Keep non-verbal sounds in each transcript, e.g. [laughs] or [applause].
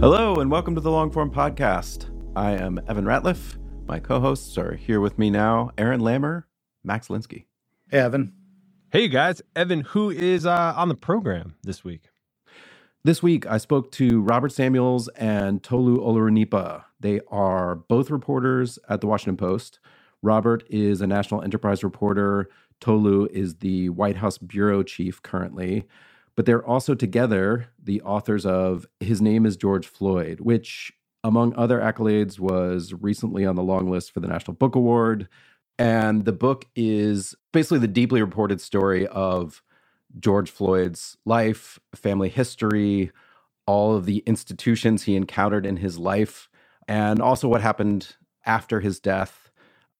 Hello, and welcome to the Longform Podcast. I am Evan Ratliff. My co hosts are here with me now Aaron Lammer, Max Linsky. Hey, Evan. Hey, you guys. Evan, who is uh, on the program this week? This week, I spoke to Robert Samuels and Tolu Olorunnipa. They are both reporters at the Washington Post. Robert is a national enterprise reporter. Tolu is the White House bureau chief currently but they're also together the authors of His Name is George Floyd, which, among other accolades, was recently on the long list for the National Book Award. And the book is basically the deeply reported story of George Floyd's life, family history, all of the institutions he encountered in his life, and also what happened after his death.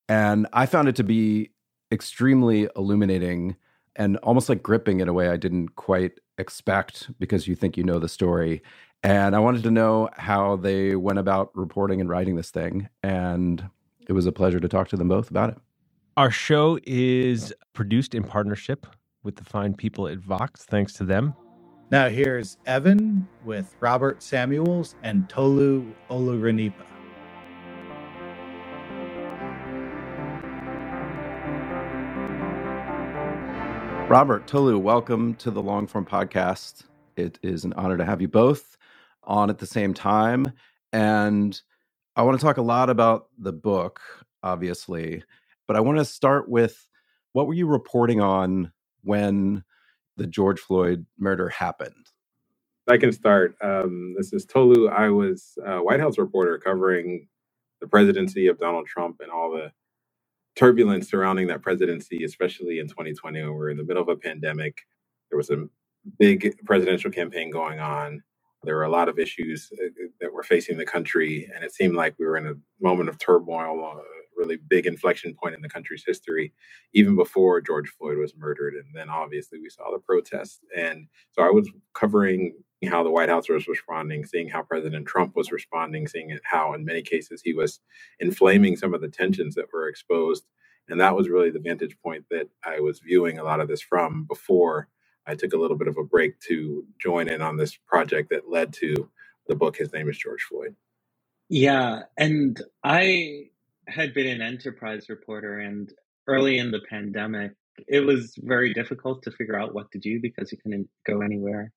And I found it to be extremely illuminating and almost like gripping in a way I didn't quite expect because you think you know the story. And I wanted to know how they went about reporting and writing this thing. And it was a pleasure to talk to them both about it. Our show is produced in partnership with the fine people at Vox. Thanks to them. Now here's Evan with Robert Samuels and Tolu Olorunnipa. Robert, Tolu, welcome to the Longform Podcast. It is an honor to have you both on at the same time. And I want to talk a lot about the book, obviously, but I want to start with what were you reporting on when the George Floyd murder happened? I can start. Um, this is Tolu. I was a White House reporter covering the presidency of Donald Trump and all the turbulence surrounding that presidency, especially in 2020 when we are in the middle of a pandemic. There was a big presidential campaign going on. There were a lot of issues uh, uh, that were facing the country, and it seemed like we were in a moment of turmoil, a really big inflection point in the country's history, even before George Floyd was murdered. And then obviously we saw the protests. And so I was covering how the White House was responding, seeing how President Trump was responding, seeing how, in many cases, he was inflaming some of the tensions that were exposed. And that was really the vantage point that I was viewing a lot of this from before I took a little bit of a break to join in on this project that led to the book. His name is George Floyd. Yeah. And I had been an enterprise reporter, and early in the pandemic, it was very difficult to figure out what to do because you couldn't go anywhere.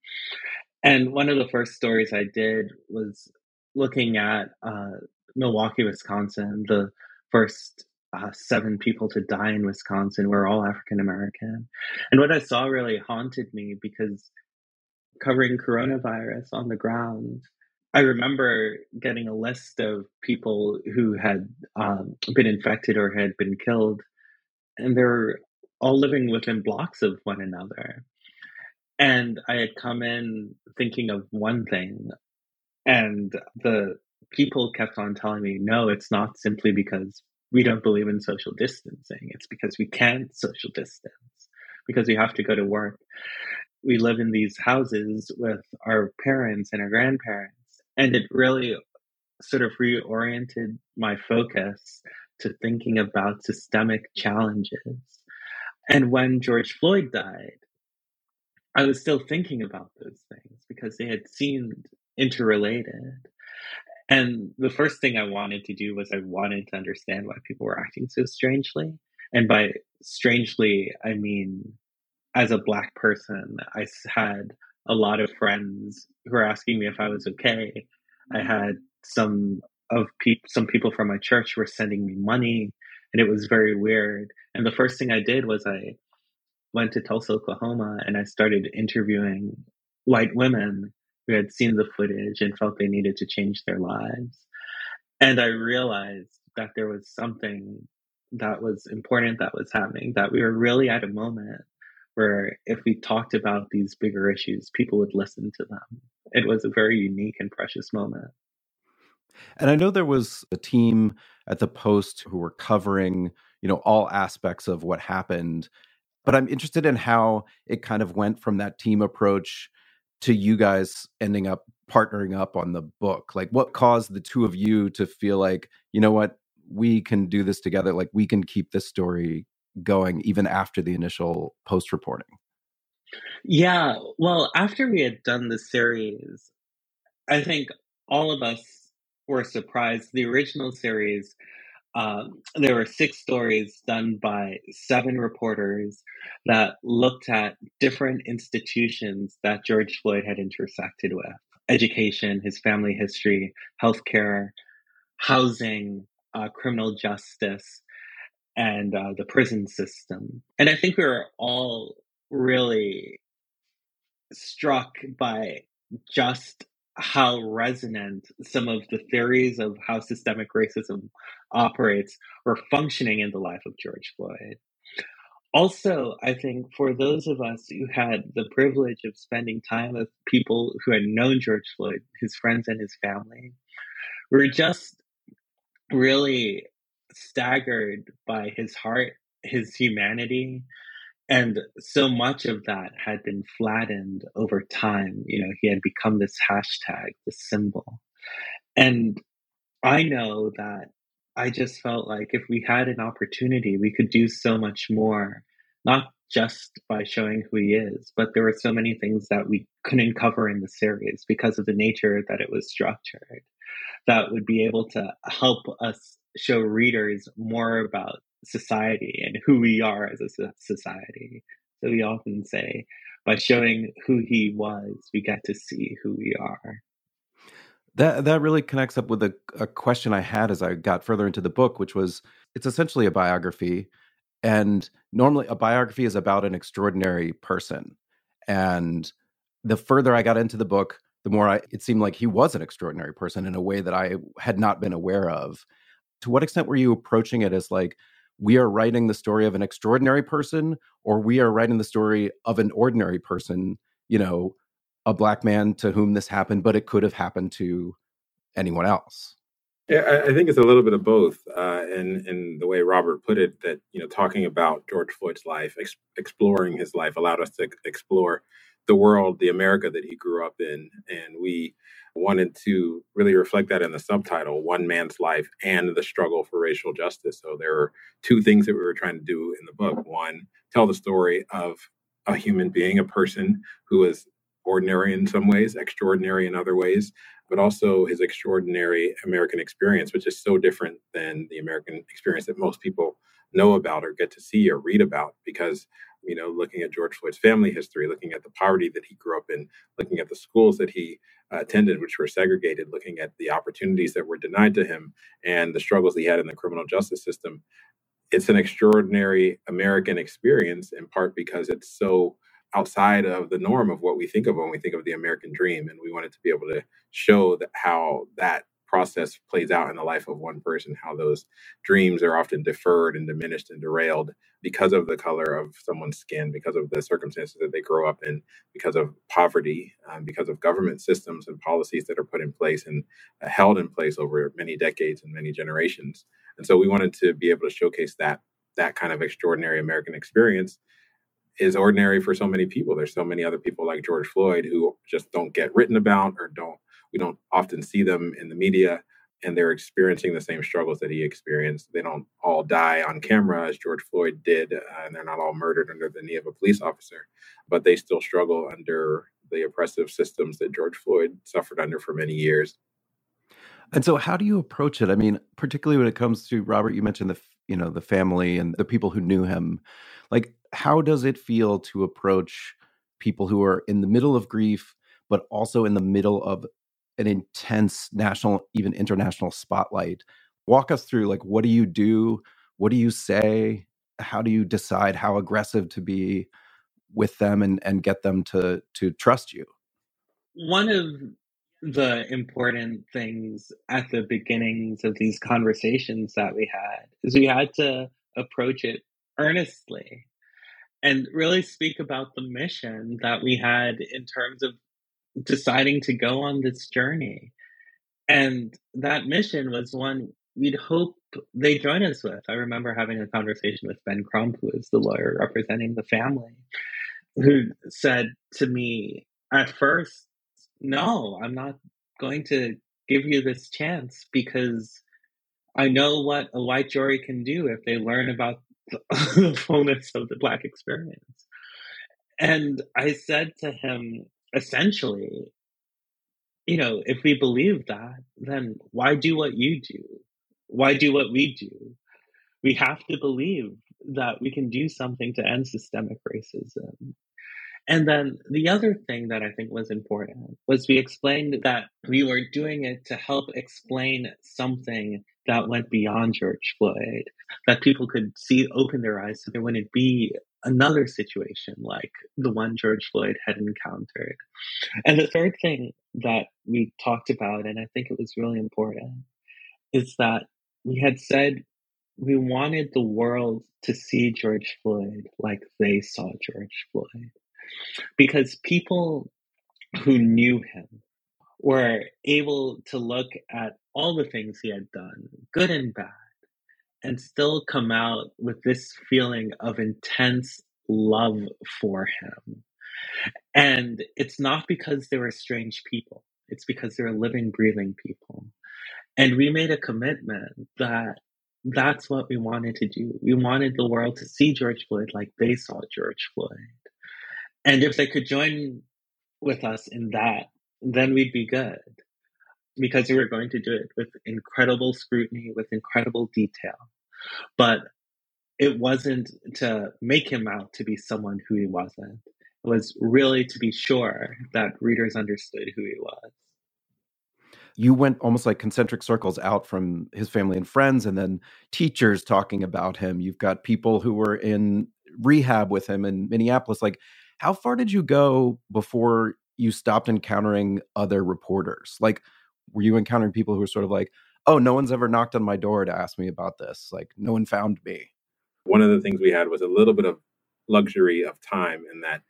And one of the first stories I did was looking at uh, Milwaukee, Wisconsin. The first uh, seven people to die in Wisconsin were all African American. And what I saw really haunted me because covering coronavirus on the ground, I remember getting a list of people who had um, been infected or had been killed, and they were all living within blocks of one another. And I had come in thinking of one thing, and the people kept on telling me, no, it's not simply because we don't believe in social distancing. It's because we can't social distance, because we have to go to work. We live in these houses with our parents and our grandparents. And it really sort of reoriented my focus to thinking about systemic challenges. And when George Floyd died, I was still thinking about those things because they had seemed interrelated. And the first thing I wanted to do was I wanted to understand why people were acting so strangely. And by strangely, I mean, as a Black person, I had a lot of friends who were asking me if I was okay. I had some of pe- some people from my church were sending me money, and it was very weird. And the first thing I did was I went to Tulsa, Oklahoma, and I started interviewing white women who had seen the footage and felt they needed to change their lives. And I realized that there was something that was important that was happening, that we were really at a moment where if we talked about these bigger issues, people would listen to them. It was a very unique and precious moment. And I know there was a team at the Post who were covering, you know, all aspects of what happened. But I'm interested in how it kind of went from that team approach to you guys ending up partnering up on the book. Like what caused the two of you to feel like, you know what, we can do this together. Like we can keep this story going even after the initial post reporting. Yeah, well, after we had done the series, I think all of us were surprised. The original series, um, there were six stories done by seven reporters that looked at different institutions that George Floyd had intersected with education, his family history, healthcare, housing, uh, criminal justice, and uh, the prison system. And I think we were all really struck by just how resonant some of the theories of how systemic racism operates or functioning in the life of George Floyd. Also, I think for those of us who had the privilege of spending time with people who had known George Floyd, his friends and his family, we're just really staggered by his heart, his humanity, and so much of that had been flattened over time. You know, he had become this hashtag, this symbol. And I know that I just felt like if we had an opportunity, we could do so much more, not just by showing who he is, but there were so many things that we couldn't cover in the series because of the nature that it was structured that would be able to help us show readers more about society and who we are as a society. So we often say, by showing who he was, we get to see who we are. That that really connects up with a, a question I had as I got further into the book, which was it's essentially a biography. And normally a biography is about an extraordinary person. And the further I got into the book, the more I, it seemed like he was an extraordinary person in a way that I had not been aware of. To what extent were you approaching it as like, we are writing the story of an extraordinary person or we are writing the story of an ordinary person you know a black man to whom this happened but it could have happened to anyone else. Yeah i think it's a little bit of both uh, in in the way robert put it that you know talking about george floyd's life ex- exploring his life allowed us to explore the world the america that he grew up in and we wanted to really reflect that in the subtitle one man's life and the struggle for racial justice. So there are two things that we were trying to do in the book. One tell the story of a human being a person who is ordinary in some ways extraordinary in other ways but also his extraordinary american experience which is so different than the american experience that most people know about or get to see or read about because you know looking at george floyd's family history looking at the poverty that he grew up in looking at the schools that he attended which were segregated looking at the opportunities that were denied to him and the struggles he had in the criminal justice system it's an extraordinary american experience in part because it's so outside of the norm of what we think of when we think of the american dream and we wanted to be able to show that how that process plays out in the life of one person, how those dreams are often deferred and diminished and derailed because of the color of someone's skin, because of the circumstances that they grow up in, because of poverty, um, because of government systems and policies that are put in place and uh, held in place over many decades and many generations. And so we wanted to be able to showcase that that kind of extraordinary American experience is ordinary for so many people. There's so many other people like George Floyd who just don't get written about or don't we don't often see them in the media, and they're experiencing the same struggles that he experienced. They don't all die on camera as George Floyd did, uh, and they're not all murdered under the knee of a police officer, but they still struggle under the oppressive systems that George Floyd suffered under for many years. And so, how do you approach it? I mean, particularly when it comes to Robert, you mentioned the you know the family and the people who knew him. Like, how does it feel to approach people who are in the middle of grief, but also in the middle of an intense national, even international spotlight. Walk us through like what do you do? What do you say? How do you decide how aggressive to be with them and, and get them to to trust you? One of the important things at the beginnings of these conversations that we had is we had to approach it earnestly and really speak about the mission that we had in terms of deciding to go on this journey. And that mission was one we'd hope they join us with. I remember having a conversation with Ben Crump, who is the lawyer representing the family, who said to me at first, No, I'm not going to give you this chance because I know what a white jury can do if they learn about the [laughs] fullness of the Black experience. And I said to him, essentially, you know, if we believe that, then why do what you do? Why do what we do? We have to believe that we can do something to end systemic racism. And then the other thing that I think was important was we explained that we were doing it to help explain something that went beyond George Floyd, that people could see, open their eyes so there wouldn't be another situation like the one George Floyd had encountered. And the third thing that we talked about, and I think it was really important, is that we had said we wanted the world to see George Floyd like they saw George Floyd. Because people who knew him were able to look at all the things he had done, good and bad, and still come out with this feeling of intense love for him. And it's not because they were strange people, it's because they're living, breathing people. And we made a commitment that that's what we wanted to do. We wanted the world to see George Floyd like they saw George Floyd. And if they could join with us in that, then we'd be good because we were going to do it with incredible scrutiny, with incredible detail. But it wasn't to make him out to be someone who he wasn't. It was really to be sure that readers understood who he was. You went almost like concentric circles out from his family and friends, and then teachers talking about him. You've got people who were in rehab with him in Minneapolis. Like, how far did you go before you stopped encountering other reporters? Like, were you encountering people who were sort of like, oh, no one's ever knocked on my door to ask me about this? Like, no one found me. One of the things we had was a little bit of luxury of time in that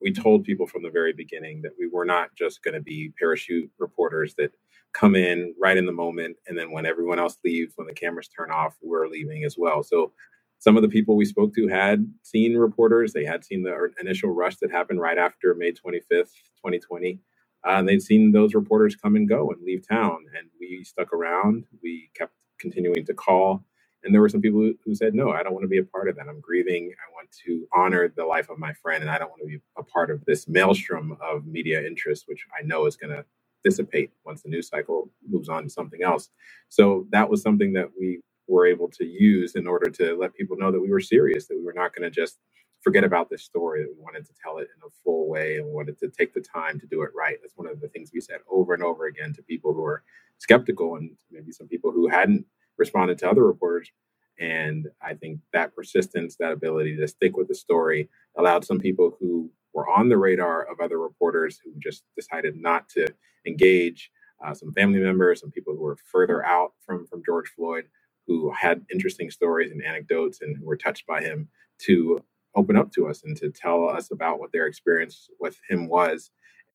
we told people from the very beginning that we were not just going to be parachute reporters that come in right in the moment and then when everyone else leaves when the cameras turn off we're leaving as well so some of the people we spoke to had seen reporters. They had seen the initial rush that happened right after May 25th, 2020. Uh, and they'd seen those reporters come and go and leave town. And we stuck around. We kept continuing to call. And there were some people who, who said, No, I don't want to be a part of that. I'm grieving. I want to honor the life of my friend. And I don't want to be a part of this maelstrom of media interest, which I know is going to dissipate once the news cycle moves on to something else. So that was something that we were able to use in order to let people know that we were serious, that we were not going to just forget about this story, we wanted to tell it in a full way and wanted to take the time to do it right. That's one of the things we said over and over again to people who are skeptical and maybe some people who hadn't responded to other reporters. And I think that persistence, that ability to stick with the story allowed some people who were on the radar of other reporters who just decided not to engage, uh, some family members, some people who were further out from, from George Floyd, who had interesting stories and anecdotes and who were touched by him to open up to us and to tell us about what their experience with him was.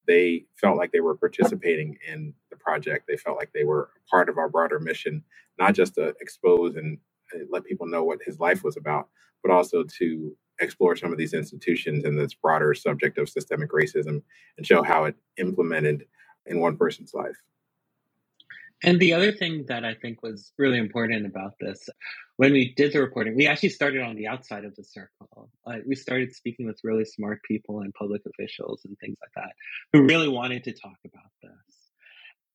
They felt like they were participating in the project. They felt like they were part of our broader mission, not just to expose and uh, let people know what his life was about, but also to explore some of these institutions and this broader subject of systemic racism and show how it implemented in one person's life. And the other thing that I think was really important about this, when we did the reporting, we actually started on the outside of the circle. Uh, we started speaking with really smart people and public officials and things like that who really wanted to talk about this.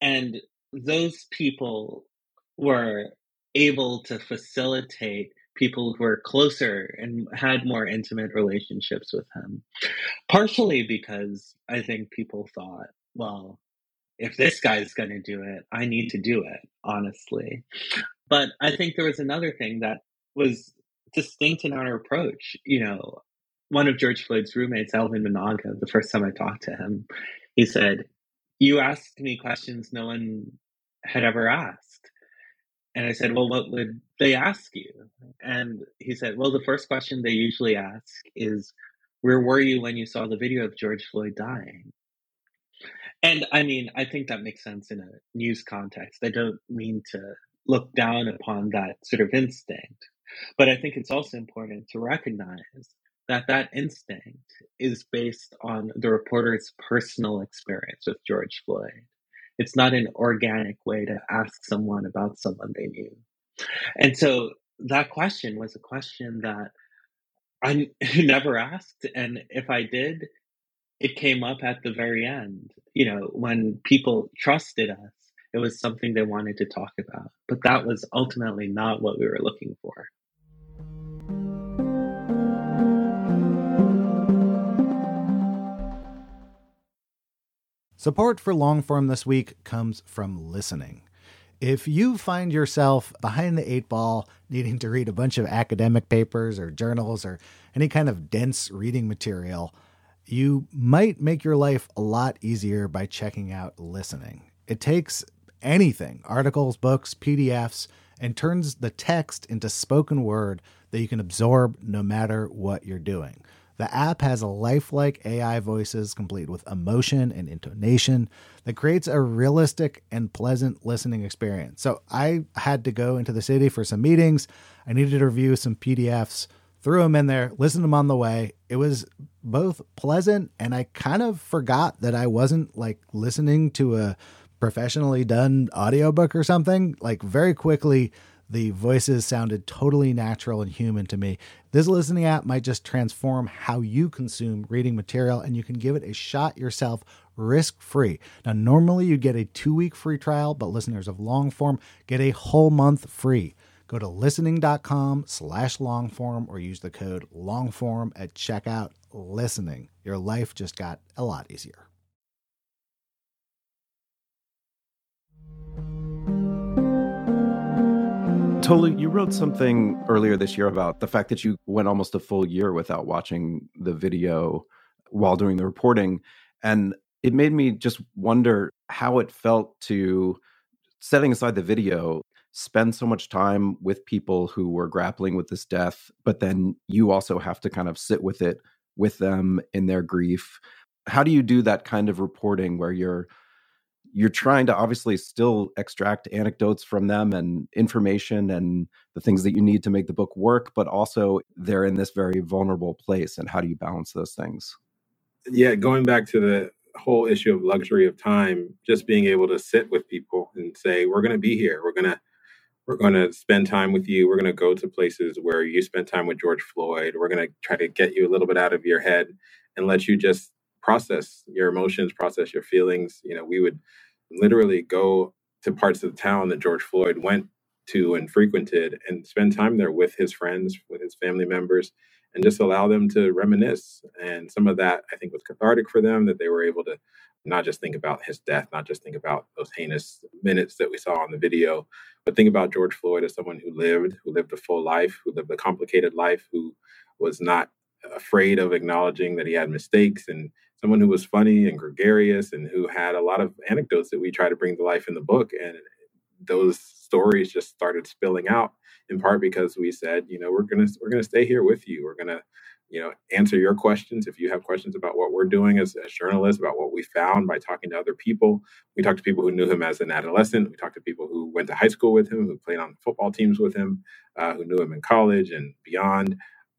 And those people were able to facilitate people who were closer and had more intimate relationships with him. Partially because I think people thought, well, if this guy's going to do it, I need to do it, honestly. But I think there was another thing that was distinct in our approach. You know, one of George Floyd's roommates, Elvin Managa, the first time I talked to him, he said, You asked me questions no one had ever asked. And I said, Well, what would they ask you? And he said, Well, the first question they usually ask is, Where were you when you saw the video of George Floyd dying? And I mean, I think that makes sense in a news context. I don't mean to look down upon that sort of instinct, but I think it's also important to recognize that that instinct is based on the reporter's personal experience with George Floyd. It's not an organic way to ask someone about someone they knew. And so that question was a question that I [laughs] never asked. And if I did, it came up at the very end. You know, when people trusted us, it was something they wanted to talk about. But that was ultimately not what we were looking for. Support for long form this week comes from listening. If you find yourself behind the eight ball, needing to read a bunch of academic papers or journals or any kind of dense reading material, you might make your life a lot easier by checking out listening. It takes anything articles, books, PDFs and turns the text into spoken word that you can absorb no matter what you're doing. The app has lifelike AI voices complete with emotion and intonation that creates a realistic and pleasant listening experience. So I had to go into the city for some meetings. I needed to review some PDFs threw them in there, listened to them on the way. It was both pleasant and I kind of forgot that I wasn't like listening to a professionally done audiobook or something. Like very quickly, the voices sounded totally natural and human to me. This listening app might just transform how you consume reading material, and you can give it a shot yourself risk free. Now, normally you get a two week free trial, but listeners of long form get a whole month free. Go to listening.com slash longform or use the code longform at checkout. Listening. Your life just got a lot easier. Tolu, you wrote something earlier this year about the fact that you went almost a full year without watching the video while doing the reporting. And it made me just wonder how it felt to setting aside the video spend so much time with people who were grappling with this death, but then you also have to kind of sit with it with them in their grief. How do you do that kind of reporting where you're you're trying to obviously still extract anecdotes from them and information and the things that you need to make the book work, but also they're in this very vulnerable place. And how do you balance those things? Yeah, going back to the whole issue of luxury of time, just being able to sit with people and say, we're going to be here. We're going to we're going to spend time with you. We're going to go to places where you spent time with George Floyd. We're going to try to get you a little bit out of your head and let you just process your emotions, process your feelings. You know, we would literally go to parts of the town that George Floyd went to and frequented and spend time there with his friends, with his family members, and just allow them to reminisce. And some of that, I think, was cathartic for them that they were able to not just think about his death, not just think about those heinous minutes that we saw on the video, but think about George Floyd as someone who lived, who lived a full life, who lived a complicated life, who was not afraid of acknowledging that he had mistakes, and someone who was funny and gregarious and who had a lot of anecdotes that we try to bring to life in the book. And those stories just started spilling out in part because we said, you know, we're gonna we're gonna stay here with you. We're gonna you know answer your questions. If you have questions about what we're doing as, as journalists about what we found by talking to other people we talked to people who knew him as an adolescent. We talked to people who went to high school with him who played on football teams with him uh, who knew him in college and beyond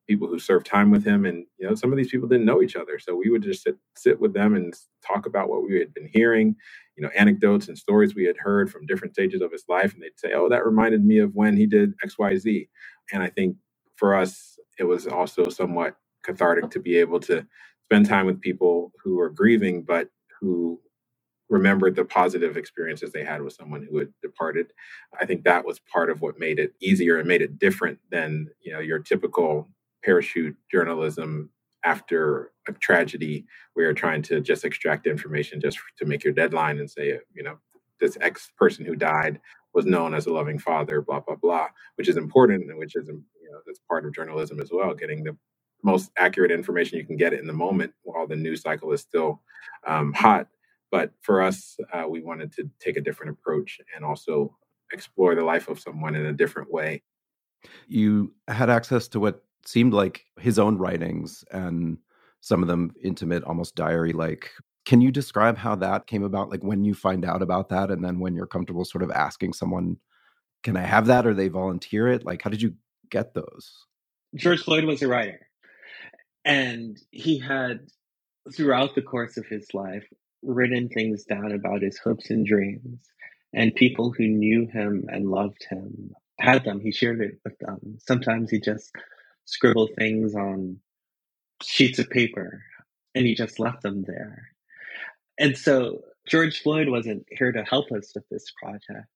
people who served time with him. And you know some of these people didn't know each other. So we would just sit, sit with them and talk about what we had been hearing you know anecdotes and stories we had heard from different stages of his life. And they'd say oh that reminded me of when he did xyz and i think for us it was also somewhat cathartic to be able to spend time with people who are grieving, but who remembered the positive experiences they had with someone who had departed. I think that was part of what made it easier and made it different than you know your typical parachute journalism after a tragedy where you're trying to just extract information just to make your deadline and say, you know, this ex person who died was known as a loving father, blah blah blah, which is important and which is you know that's part of journalism as well, getting the most accurate information you can get in the moment while the news cycle is still um, hot. But for us, uh, we wanted to take a different approach and also explore the life of someone in a different way. You had access to what seemed like his own writings and some of them intimate, almost diary like. Can you describe how that came about? Like when you find out about that, and then when you're comfortable sort of asking someone, can I have that or they volunteer it? Like, how did you get those? George Floyd was a writer. And he had, throughout the course of his life, written things down about his hopes and dreams. And people who knew him and loved him had them. He shared it with them. Sometimes he just scribbled things on sheets of paper and he just left them there. And so George Floyd wasn't here to help us with this project.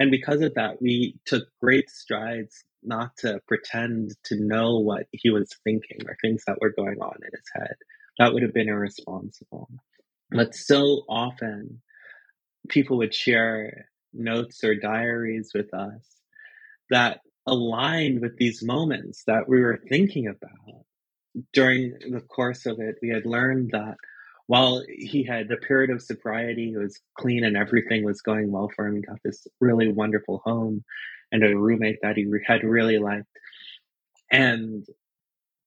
And because of that, we took great strides not to pretend to know what he was thinking or things that were going on in his head. That would have been irresponsible. But so often, people would share notes or diaries with us that aligned with these moments that we were thinking about. During the course of it, we had learned that while he had the period of sobriety, he was clean and everything was going well for him. He got this really wonderful home and a roommate that he had really liked. And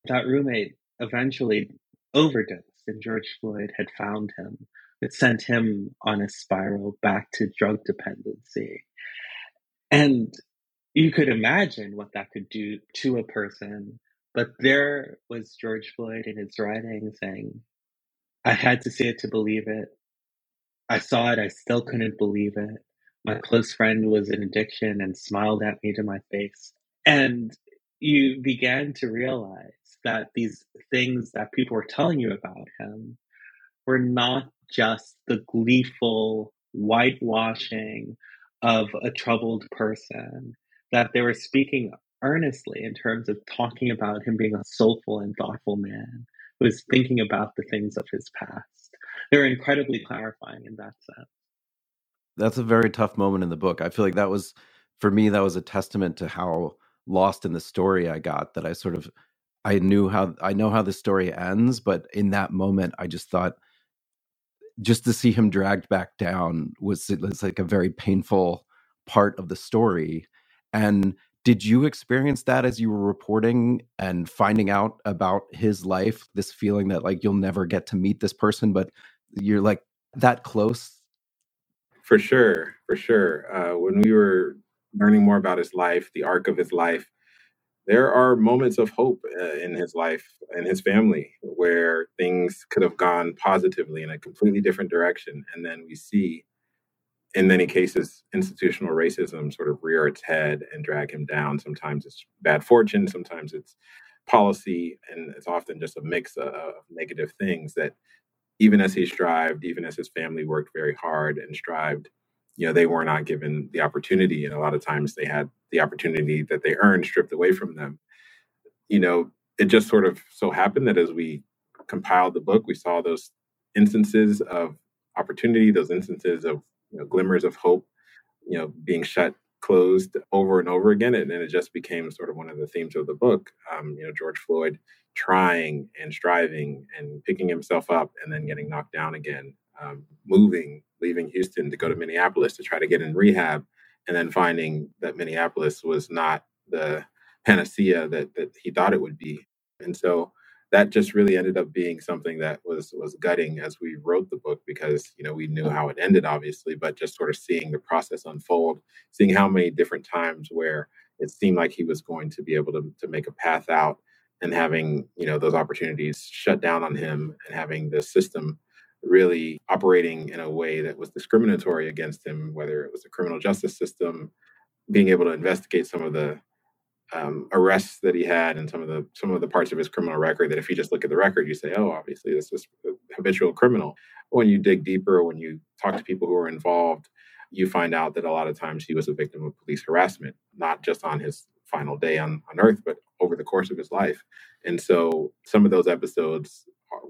that roommate eventually overdosed, and George Floyd had found him. It sent him on a spiral back to drug dependency. And you could imagine what that could do to a person. But there was George Floyd in his writing saying, I had to see it to believe it. I saw it, I still couldn't believe it my close friend was in addiction and smiled at me to my face. And you began to realize that these things that people were telling you about him were not just the gleeful whitewashing of a troubled person, that they were speaking earnestly in terms of talking about him being a soulful and thoughtful man was thinking about the things of his past. They were incredibly clarifying in that sense that's a very tough moment in the book. I feel like that was for me that was a testament to how lost in the story I got that I sort of I knew how I know how the story ends, but in that moment I just thought just to see him dragged back down was, was like a very painful part of the story. And did you experience that as you were reporting and finding out about his life? This feeling that like you'll never get to meet this person, but you're like that close for sure, for sure. Uh, when we were learning more about his life, the arc of his life, there are moments of hope uh, in his life and his family where things could have gone positively in a completely different direction. And then we see, in many cases, institutional racism sort of rear its head and drag him down. Sometimes it's bad fortune, sometimes it's policy, and it's often just a mix of, negative things that even as he strived, even as his family worked very hard and strived, you know, they were not given the opportunity. And a lot of times they had the opportunity that they earned stripped away from them. You know, it just sort of so happened that as we compiled the book, we saw those instances of opportunity, those instances of you know, glimmers of hope, you know, being shut closed over and over again. And then it just became sort of one of the themes of the book. Um, you know, George Floyd trying and striving and picking himself up and then getting knocked down again, um, moving, leaving Houston to go to Minneapolis to try to get in rehab, and then finding that Minneapolis was not the panacea that, that he thought it would be. And so that just really ended up being something that was was gutting as we wrote the book because you know we knew how it ended obviously but just sort of seeing the process unfold seeing how many different times where it seemed like he was going to be able to, to make a path out and having you know those opportunities shut down on him and having the system really operating in a way that was discriminatory against him whether it was the criminal justice system being able to investigate some of the um, arrests that he had and some of the some of the parts of his criminal record that if you just look at the record you say oh obviously this was a habitual criminal. When you dig deeper when you talk to people who are involved you find out that a lot of times he was a victim of police harassment not just on his final day on, on earth but over the course of his life. And so some of those episodes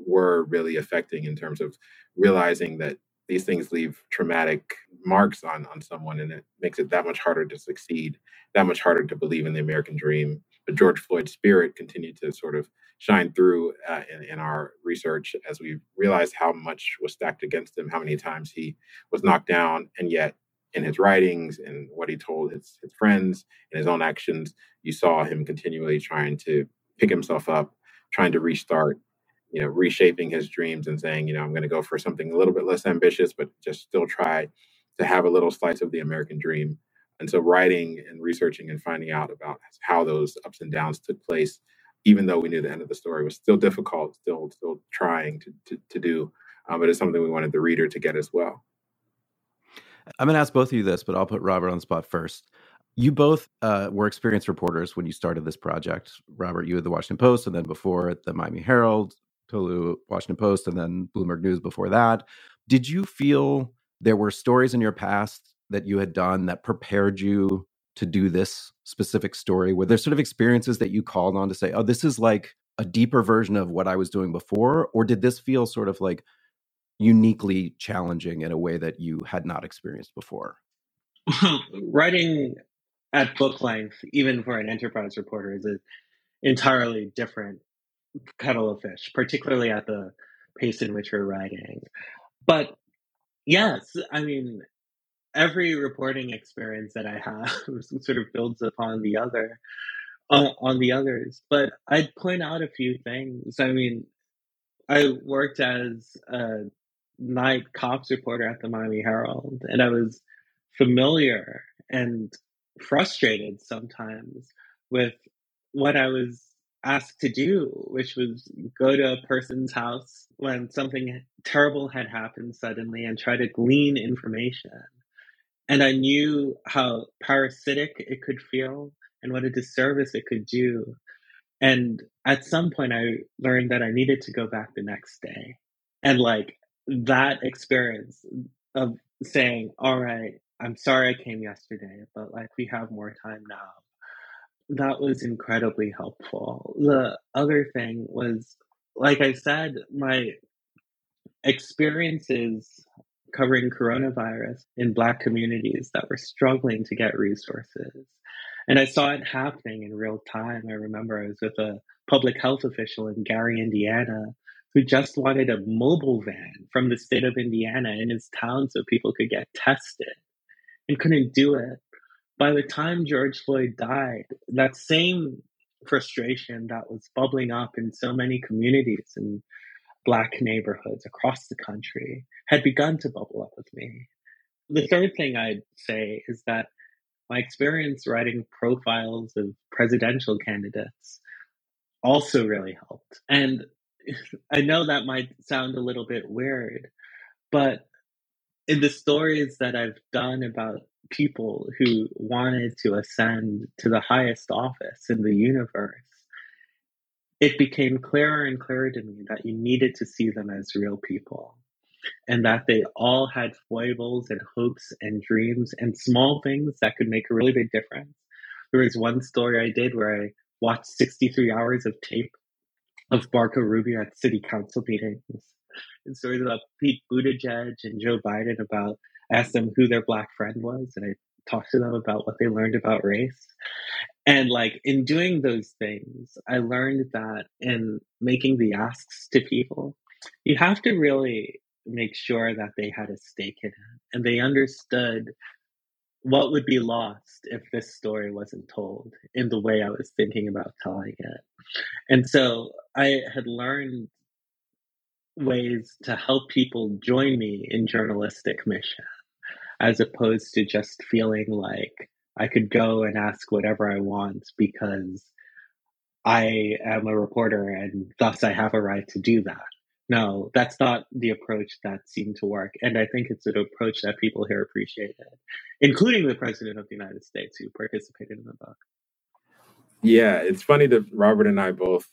were really affecting in terms of realizing that these things leave traumatic marks on on someone and it makes it that much harder to succeed that much harder to believe in the american dream. But george floyd's spirit continued to sort of shine through uh, in, in our research as we realized how much was stacked against him how many times he was knocked down and yet in his writings and what he told his, his friends and his own actions you saw him continually trying to pick himself up trying to restart you know, reshaping his dreams and saying, you know, I'm going to go for something a little bit less ambitious, but just still try to have a little slice of the American dream. And so, writing and researching and finding out about how those ups and downs took place, even though we knew the end of the story was still difficult, still still trying to to, to do, um, but it's something we wanted the reader to get as well. I'm going to ask both of you this, but I'll put Robert on the spot first. You both uh, were experienced reporters when you started this project. Robert, you at the Washington Post, and then before at the Miami Herald. Tolu, Washington Post, and then Bloomberg News before that. Did you feel there were stories in your past that you had done that prepared you to do this specific story? Were there sort of experiences that you called on to say, oh, this is like a deeper version of what I was doing before? Or did this feel sort of like uniquely challenging in a way that you had not experienced before? [laughs] Writing at book length, even for an enterprise reporter, is entirely different kettle of fish, particularly at the pace in which we're writing. But yes, I mean, every reporting experience that I have [laughs] sort of builds upon the other, uh, on the others. But I'd point out a few things. I mean, I worked as a night cops reporter at the Miami Herald, and I was familiar and frustrated sometimes with what I was asked to do, which was go to a person's house when something terrible had happened suddenly and try to glean information. And I knew how parasitic it could feel and what a disservice it could do. And at some point, I learned that I needed to go back the next day. And like that experience of saying, all right, I'm sorry I came yesterday, but like we have more time now that was incredibly helpful. The other thing was, like I said, my experiences covering coronavirus in Black communities that were struggling to get resources. And I saw it happening in real time. I remember I was with a public health official in Gary, Indiana, who just wanted a mobile van from the state of Indiana in his town so people could get tested and couldn't do it by the time George Floyd died, that same frustration that was bubbling up in so many communities and black neighborhoods across the country had begun to bubble up with me. The third thing I'd say is that my experience writing profiles of presidential candidates also really helped. And [laughs] I know that might sound a little bit weird, but in the stories that I've done about people who wanted to ascend to the highest office in the universe, it became clearer and clearer to me that you needed to see them as real people and that they all had foibles and hopes and dreams and small things that could make a really big difference. There was one story I did where I watched 63 hours of tape of Marco Rubio at city council meetings and stories about Pete Buttigieg and Joe Biden about asked them who their black friend was, and I talked to them about what they learned about race. And like in doing those things, I learned that in making the asks to people, you have to really make sure that they had a stake in it and they understood what would be lost if this story wasn't told in the way I was thinking about telling it. And so I had learned ways to help people join me in journalistic mission as opposed to just feeling like I could go and ask whatever I want because I am a reporter and thus I have a right to do that. No, that's not the approach that seemed to work. And I think it's an approach that people here appreciated, including the President of the United States who participated in the book. Yeah, it's funny that Robert and I both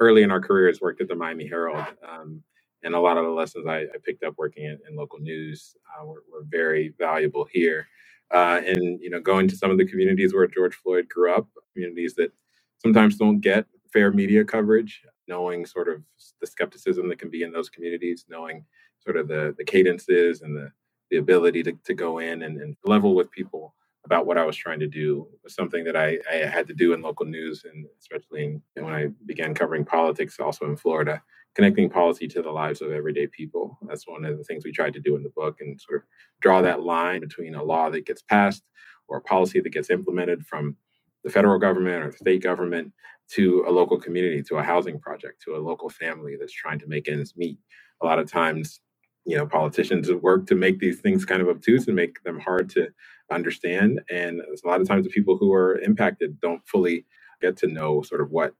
early in our careers worked at the Miami Herald. Um, and a lot of the lessons I, I picked up working in, in local news uh, were, were, very valuable here. Uh, and you know, going to some of the communities where George Floyd grew up, communities that sometimes don't get fair media coverage, knowing sort of the skepticism that can be in those communities, knowing sort of the the cadences and the the ability to, to go in and, and level with people about what I was trying to do was something that I, I had to do in local news, and especially when I began covering politics, also in Florida, connecting policy to the lives of everyday people. That's one of the things we tried to do in the book, and sort of draw that line between a law that gets passed or a policy that gets implemented from the federal government or the state government to a local community, to a housing project, to a local family that's trying to make ends meet. A lot of times, you know, politicians work to make these things kind of obtuse and make them hard to understand. And a lot of times the people who are impacted don't fully get to know sort of what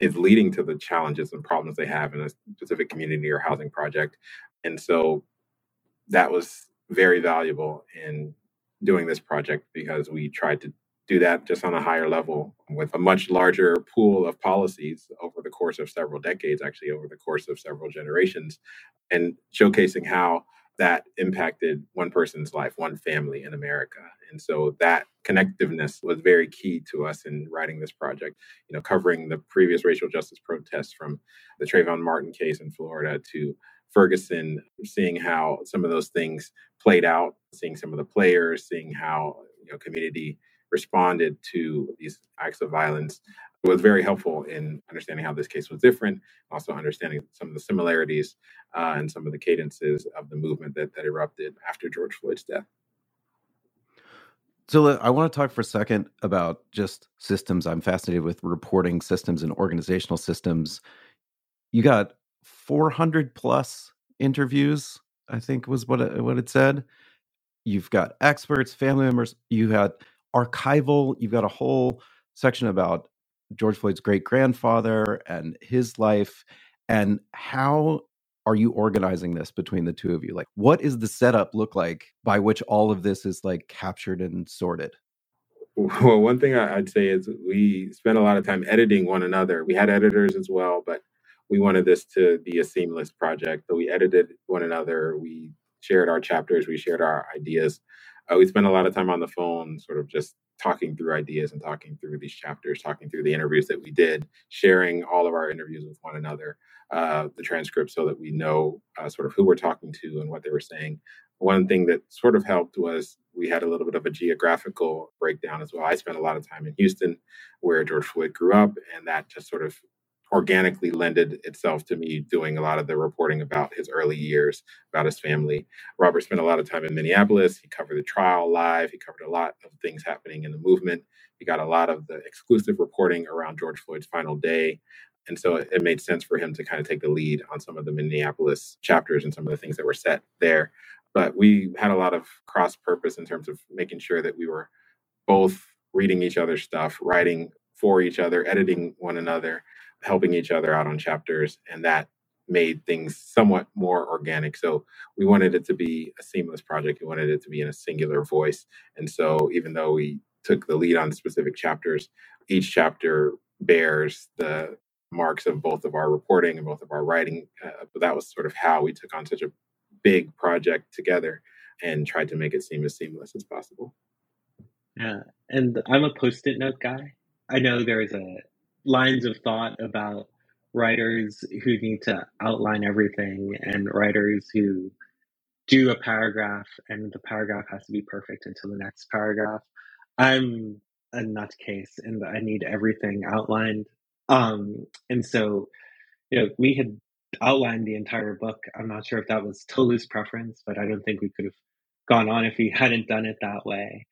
is leading to the challenges and problems they have in a specific community or housing project. And so that was very valuable in doing this project because we tried to do that just on a higher level with a much larger pool of policies over the course of several decades, actually, over the course of several generations, and showcasing how that impacted one person's life, one family in America. And so that connectiveness was very key to us in writing this project, you know, covering the previous racial justice protests from the Trayvon Martin case in Florida to Ferguson, seeing how some of those things played out, seeing some of the players, seeing how you know community responded to these acts of violence was very helpful in understanding how this case was different, also understanding some of the similarities uh, and some of the cadences of the movement that, that erupted after George Floyd's death. So I want to talk for a second about just systems. I'm fascinated with reporting systems and organizational systems. You got 400 plus interviews, I think was what it, what it said. You've got experts, family members. You had archival. You've got a whole section about George Floyd's great grandfather and his life. And how are you organizing this between the two of you? Like, what is the setup look like by which all of this is like captured and sorted? [laughs] Well, one thing I'd say is we spent a lot of time editing one another. We had editors as well, but we wanted this to be a seamless project. So we edited one another. We shared our chapters. We shared our ideas. Uh, we spent a lot of time on the phone, sort of just talking through ideas and talking through these chapters, talking through the interviews that we did, sharing all of our interviews with one another, uh, the transcripts so that we know uh, sort of who we're talking to and what they were saying. One thing that sort of helped was we had a little bit of a geographical breakdown as well. I spent a lot of time in Houston, where George Floyd grew up, and that just sort of organically lended itself to me doing a lot of the reporting about his early years, about his family. Robert spent a lot of time in Minneapolis. He covered the trial live. He covered a lot of things happening in the movement. He got a lot of the exclusive reporting around George Floyd's final day. And so it made sense for him to kind of take the lead on some of the Minneapolis chapters and some of the things that were set there. But we had a lot of cross purpose in terms of making sure that we were both reading each other's stuff, writing for each other, editing one another, helping each other out on chapters, and that made things somewhat more organic. So we wanted it to be a seamless project. We wanted it to be in a singular voice. And so even though we took the lead on specific chapters, each chapter bears the marks of both of our reporting and both of our writing. Uh, but that was sort of how we took on such a big project together and tried to make it seem as seamless as possible. Yeah, and I'm a post-it note guy. I know there's a lines of thought about writers who need to outline everything and writers who do a paragraph and the paragraph has to be perfect until the next paragraph. I'm a nutcase and I need everything outlined. Um, and so, you know, we had outlined the entire book. I'm not sure if that was Tolu's preference, but I don't think we could have gone on if he hadn't done it that way.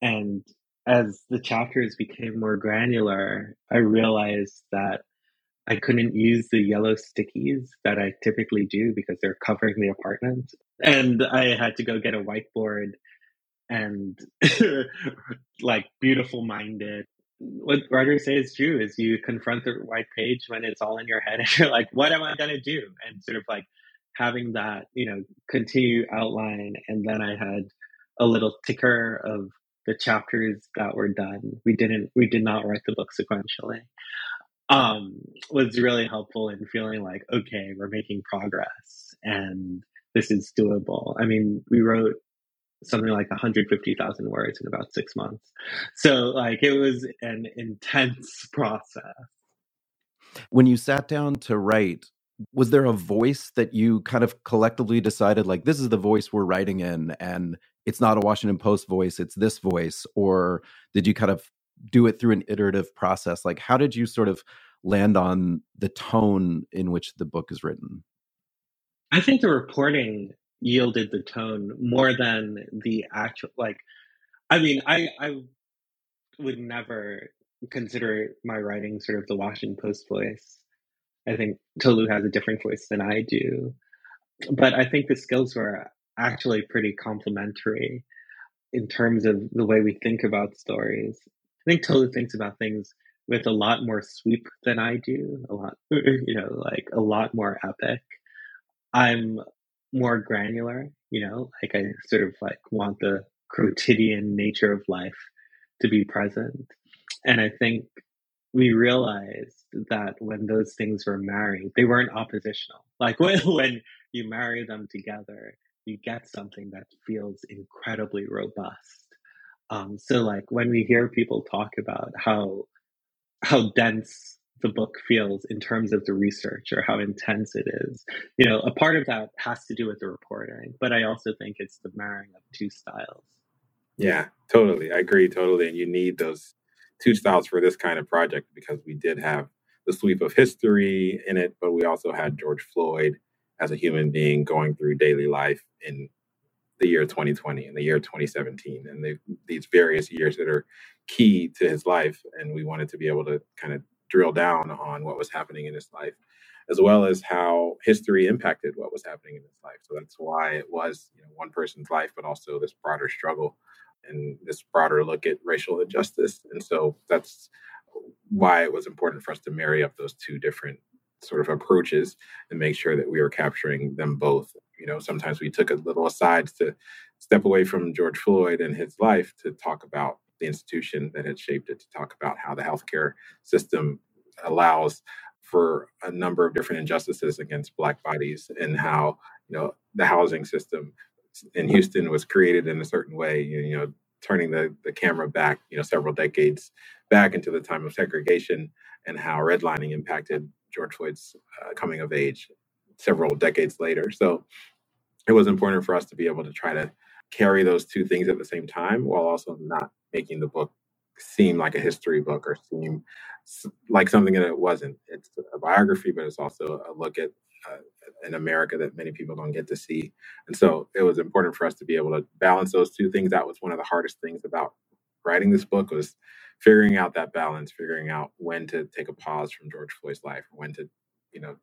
And as the chapters became more granular, I realized that I couldn't use the yellow stickies that I typically do because they're covering the apartment. And I had to go get a whiteboard and [laughs] like beautiful minded. What writers say is true is you confront the white page when it's all in your head [laughs] and you're like, what am I gonna do? And sort of like having that, you know, continue outline and then I had a little ticker of the chapters that were done. We didn't we did not write the book sequentially. Um, was really helpful in feeling like, okay, we're making progress and this is doable. I mean, we wrote something like 150,000 words in about six months. So like it was an intense [laughs] process. When you sat down to write, was there a voice that you kind of collectively decided like this is the voice we're writing in and it's not a Washington Post voice, it's this voice or did you kind of do it through an iterative process? Like how did you sort of land on the tone in which the book is written? I think the reporting yielded the tone more than the actual like I mean, I I would never consider my writing sort of the Washington Post voice. I think Tolu has a different voice than I do. But I think the skills were actually pretty complementary in terms of the way we think about stories. I think Tolu thinks about things with a lot more sweep than I do, a lot, [laughs] you know, like a lot more epic. I'm more granular, you know, like I sort of like want the quotidian nature of life to be present. And I think we realized that when those things were married, they weren't oppositional. Like [laughs] when, when you marry them together, you get something that feels incredibly robust. Um, so like when we hear people talk about how how dense the book feels in terms of the research or how intense it is, you know, a part of that has to do with the reporting, but I also think it's the marrying of two styles. Yeah, totally. I agree totally. And you need those two styles for this kind of project because we did have the sweep of history in it, but we also had George Floyd as a human being going through daily life in the year 2020 and the year 2017 and the, these various years that are key to his life. And we wanted to be able to kind of drill down on what was happening in his life, as well as how history impacted what was happening in his life. So that's why it was you know, one person's life, but also this broader struggle and this broader look at racial injustice. And so that's why it was important for us to marry up those two different sort of approaches and make sure that we were capturing them both. You know, sometimes we took a little aside to step away from George Floyd and his life to talk about the institution that had shaped it, to talk about how the healthcare system allows for a number of different injustices against black bodies and how you know the housing system in Houston was created in a certain way, you know, turning the, the camera back, you know, several decades back into the time of segregation and how redlining impacted George Floyd's uh, coming of age several decades later. So it was important for us to be able to try to carry those two things at the same time while also not making the book seem like a history book or seem like something that it wasn't. It's a biography, but it's also a look at uh, in America that many people don't get to see. And so it was important for us to be able to balance those two things. That was one of the hardest things about writing this book was figuring out that balance, figuring out when to take a pause from George Floyd's life, when to, you know,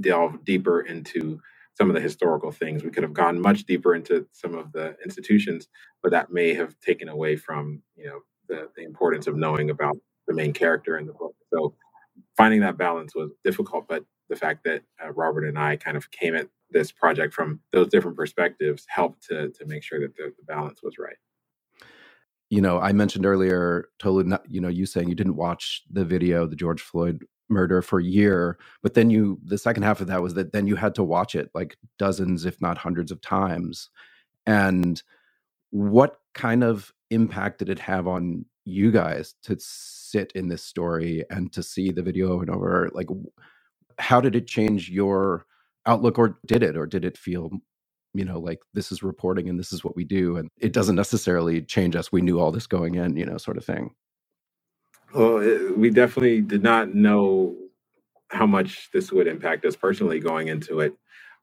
delve deeper into some of the historical things. We could have gone much deeper into some of the institutions, but that may have taken away from, you know, the, the importance of knowing about the main character in the book. So finding that balance was difficult, but the fact that uh, Robert and I kind of came at this project from those different perspectives helped to to make sure that the, the balance was right. You know, I mentioned earlier, Tolu, you know, you saying you didn't watch the video, the George Floyd murder for a year, but then you, the second half of that was that then you had to watch it like dozens, if not hundreds of times. And what kind of impact did it have on you guys to sit in this story and to see the video over and over? Like, how did it change your outlook or did it or did it feel you know like this is reporting and this is what we do and it doesn't necessarily change us we knew all this going in you know sort of thing well it, we definitely did not know how much this would impact us personally going into it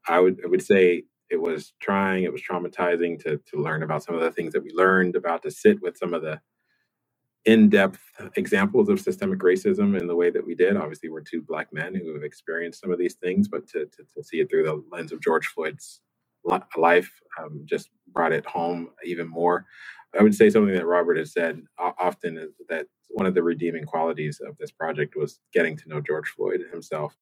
i would i would say it was trying it was traumatizing to to learn about some of the things that we learned about to sit with some of the in-depth examples of systemic racism in the way that we did. Obviously, we're two black men who have experienced some of these things, but to, to, to see it through the lens of George Floyd's life um, just brought it home even more. I would say something that Robert has said often is that one of the redeeming qualities of this project was getting to know George Floyd himself.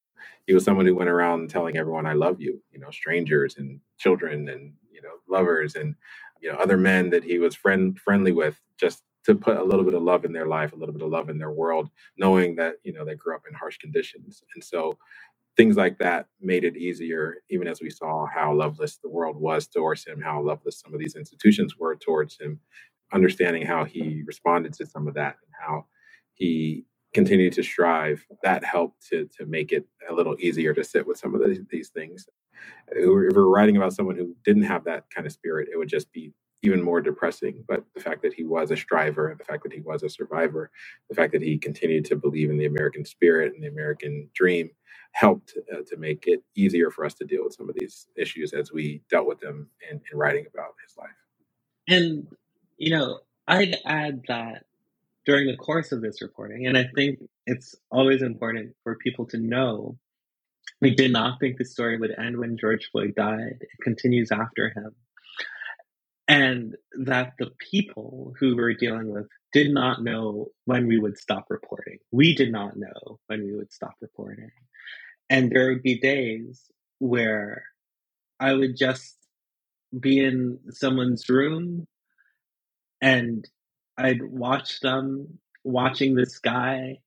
He was someone who went around telling everyone, "I love you," you know, strangers and children and you know lovers and you know other men that he was friend friendly with, just to put a little bit of love in their life, a little bit of love in their world, knowing that you know they grew up in harsh conditions, and so things like that made it easier. Even as we saw how loveless the world was towards him, how loveless some of these institutions were towards him, understanding how he responded to some of that, and how he continued to strive, that helped to to make it a little easier to sit with some of these, these things. If we're writing about someone who didn't have that kind of spirit, it would just be even more depressing. But the fact that he was a striver, the fact that he was a survivor, the fact that he continued to believe in the American spirit and the American dream helped uh, to make it easier for us to deal with some of these issues as we dealt with them in, in writing about his life. And, you know, I'd add that during the course of this reporting, and I think it's always important for people to know we did not think the story would end when George Floyd died. It continues after him and that the people who we're dealing with did not know when we would stop reporting. We did not know when we would stop reporting. And there would be days where I would just be in someone's room and I'd watch them watching the sky,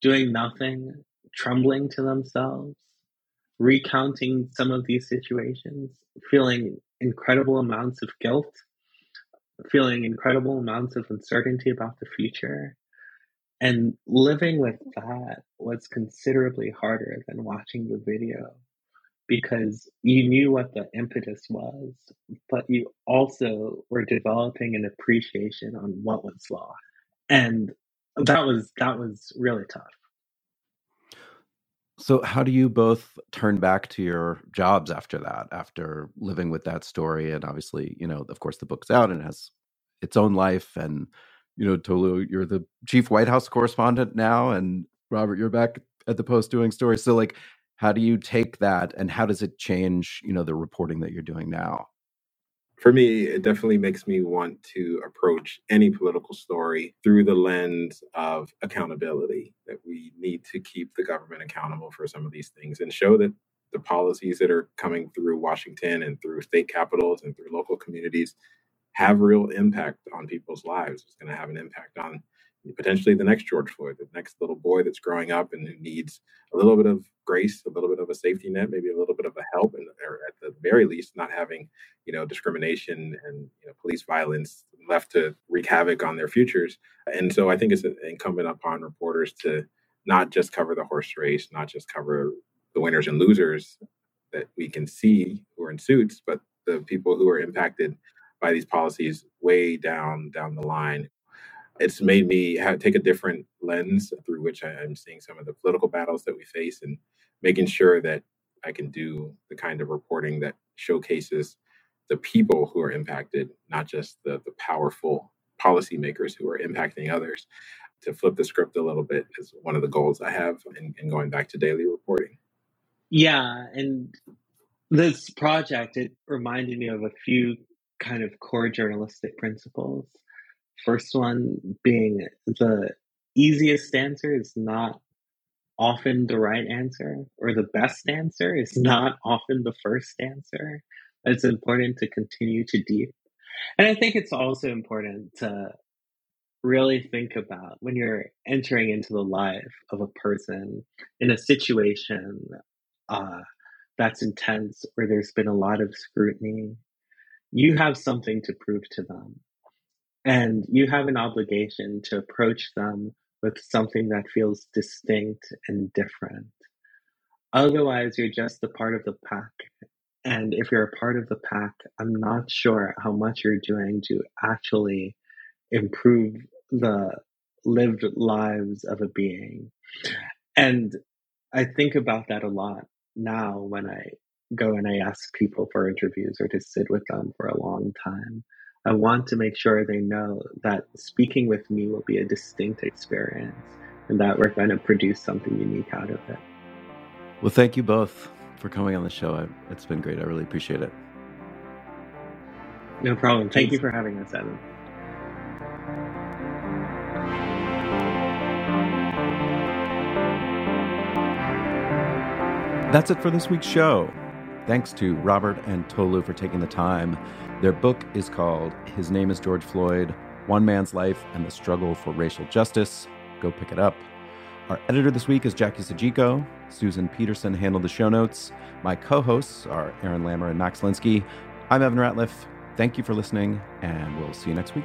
doing nothing, trembling to themselves, recounting some of these situations, feeling incredible amounts of guilt, feeling incredible amounts of uncertainty about the future. And living with that was considerably harder than watching the video because you knew what the impetus was, but you also were developing an appreciation on what was lost. And that was that was really tough. So, how do you both turn back to your jobs after that, after living with that story? And obviously, you know, of course, the book's out and has its own life. And, you know, Tolu, you're the chief White House correspondent now. And Robert, you're back at the Post doing stories. So, like, how do you take that and how does it change, you know, the reporting that you're doing now? for me, it definitely makes me want to approach any political story through the lens of accountability. That we need to keep the government accountable for some of these things and show that the policies that are coming through Washington and through state capitals and through local communities have mm-hmm. real impact on people's lives. It's going to have an impact on potentially the next George Floyd, the next little boy that's growing up and who needs a little bit of grace, a little bit of a safety net, maybe a little bit of a help, and or at the very least, not having you know discrimination and you know, police violence left to wreak havoc on their futures. And so, I think it's incumbent upon reporters to not just cover the horse race, not just cover the winners and losers that we can see who are in suits, but the people who are impacted by these policies way down down the line it's made me have, take a different lens through which I, am seeing some of the political battles that we face and making sure that I can do the kind of reporting that showcases the people who are impacted, not just the, the powerful policymakers who are impacting others. To flip the script a little bit is one of the goals I have in, in going back to daily reporting. Yeah, and this project it reminded me of a few kind of core journalistic principles First one being the easiest answer is not often the right answer, or the best answer is not often the first answer. It's important to continue to deep. And I think it's also important to really think about when you're entering into the life of a person in a situation uh, that's intense, where there's been a lot of scrutiny, you have something to prove to them. And you have an obligation to approach them with something that feels distinct and different. Otherwise, you're just a part of the pack. And if you're a part of the pack, I'm not sure how much you're doing to actually improve the lived lives of a being. And I think about that a lot now when I go and I ask people for interviews or to sit with them for a long time. I want to make sure they know that speaking with me will be a distinct experience and that we're going to produce something unique out of it. Well, thank you both for coming on the show. It's been great. I really appreciate it. No problem. Thank Thanks. you for having us, Evan. That's it for this week's show. Thanks to Robert and Tolu for taking the time their book is called His Name is George Floyd One Man's Life and the Struggle for Racial Justice. Go pick it up. Our editor this week is Jackie Sajiko. Susan Peterson handled the show notes. My co hosts are Aaron Lammer and Max Linsky. I'm Evan Ratliff. Thank you for listening, and we'll see you next week.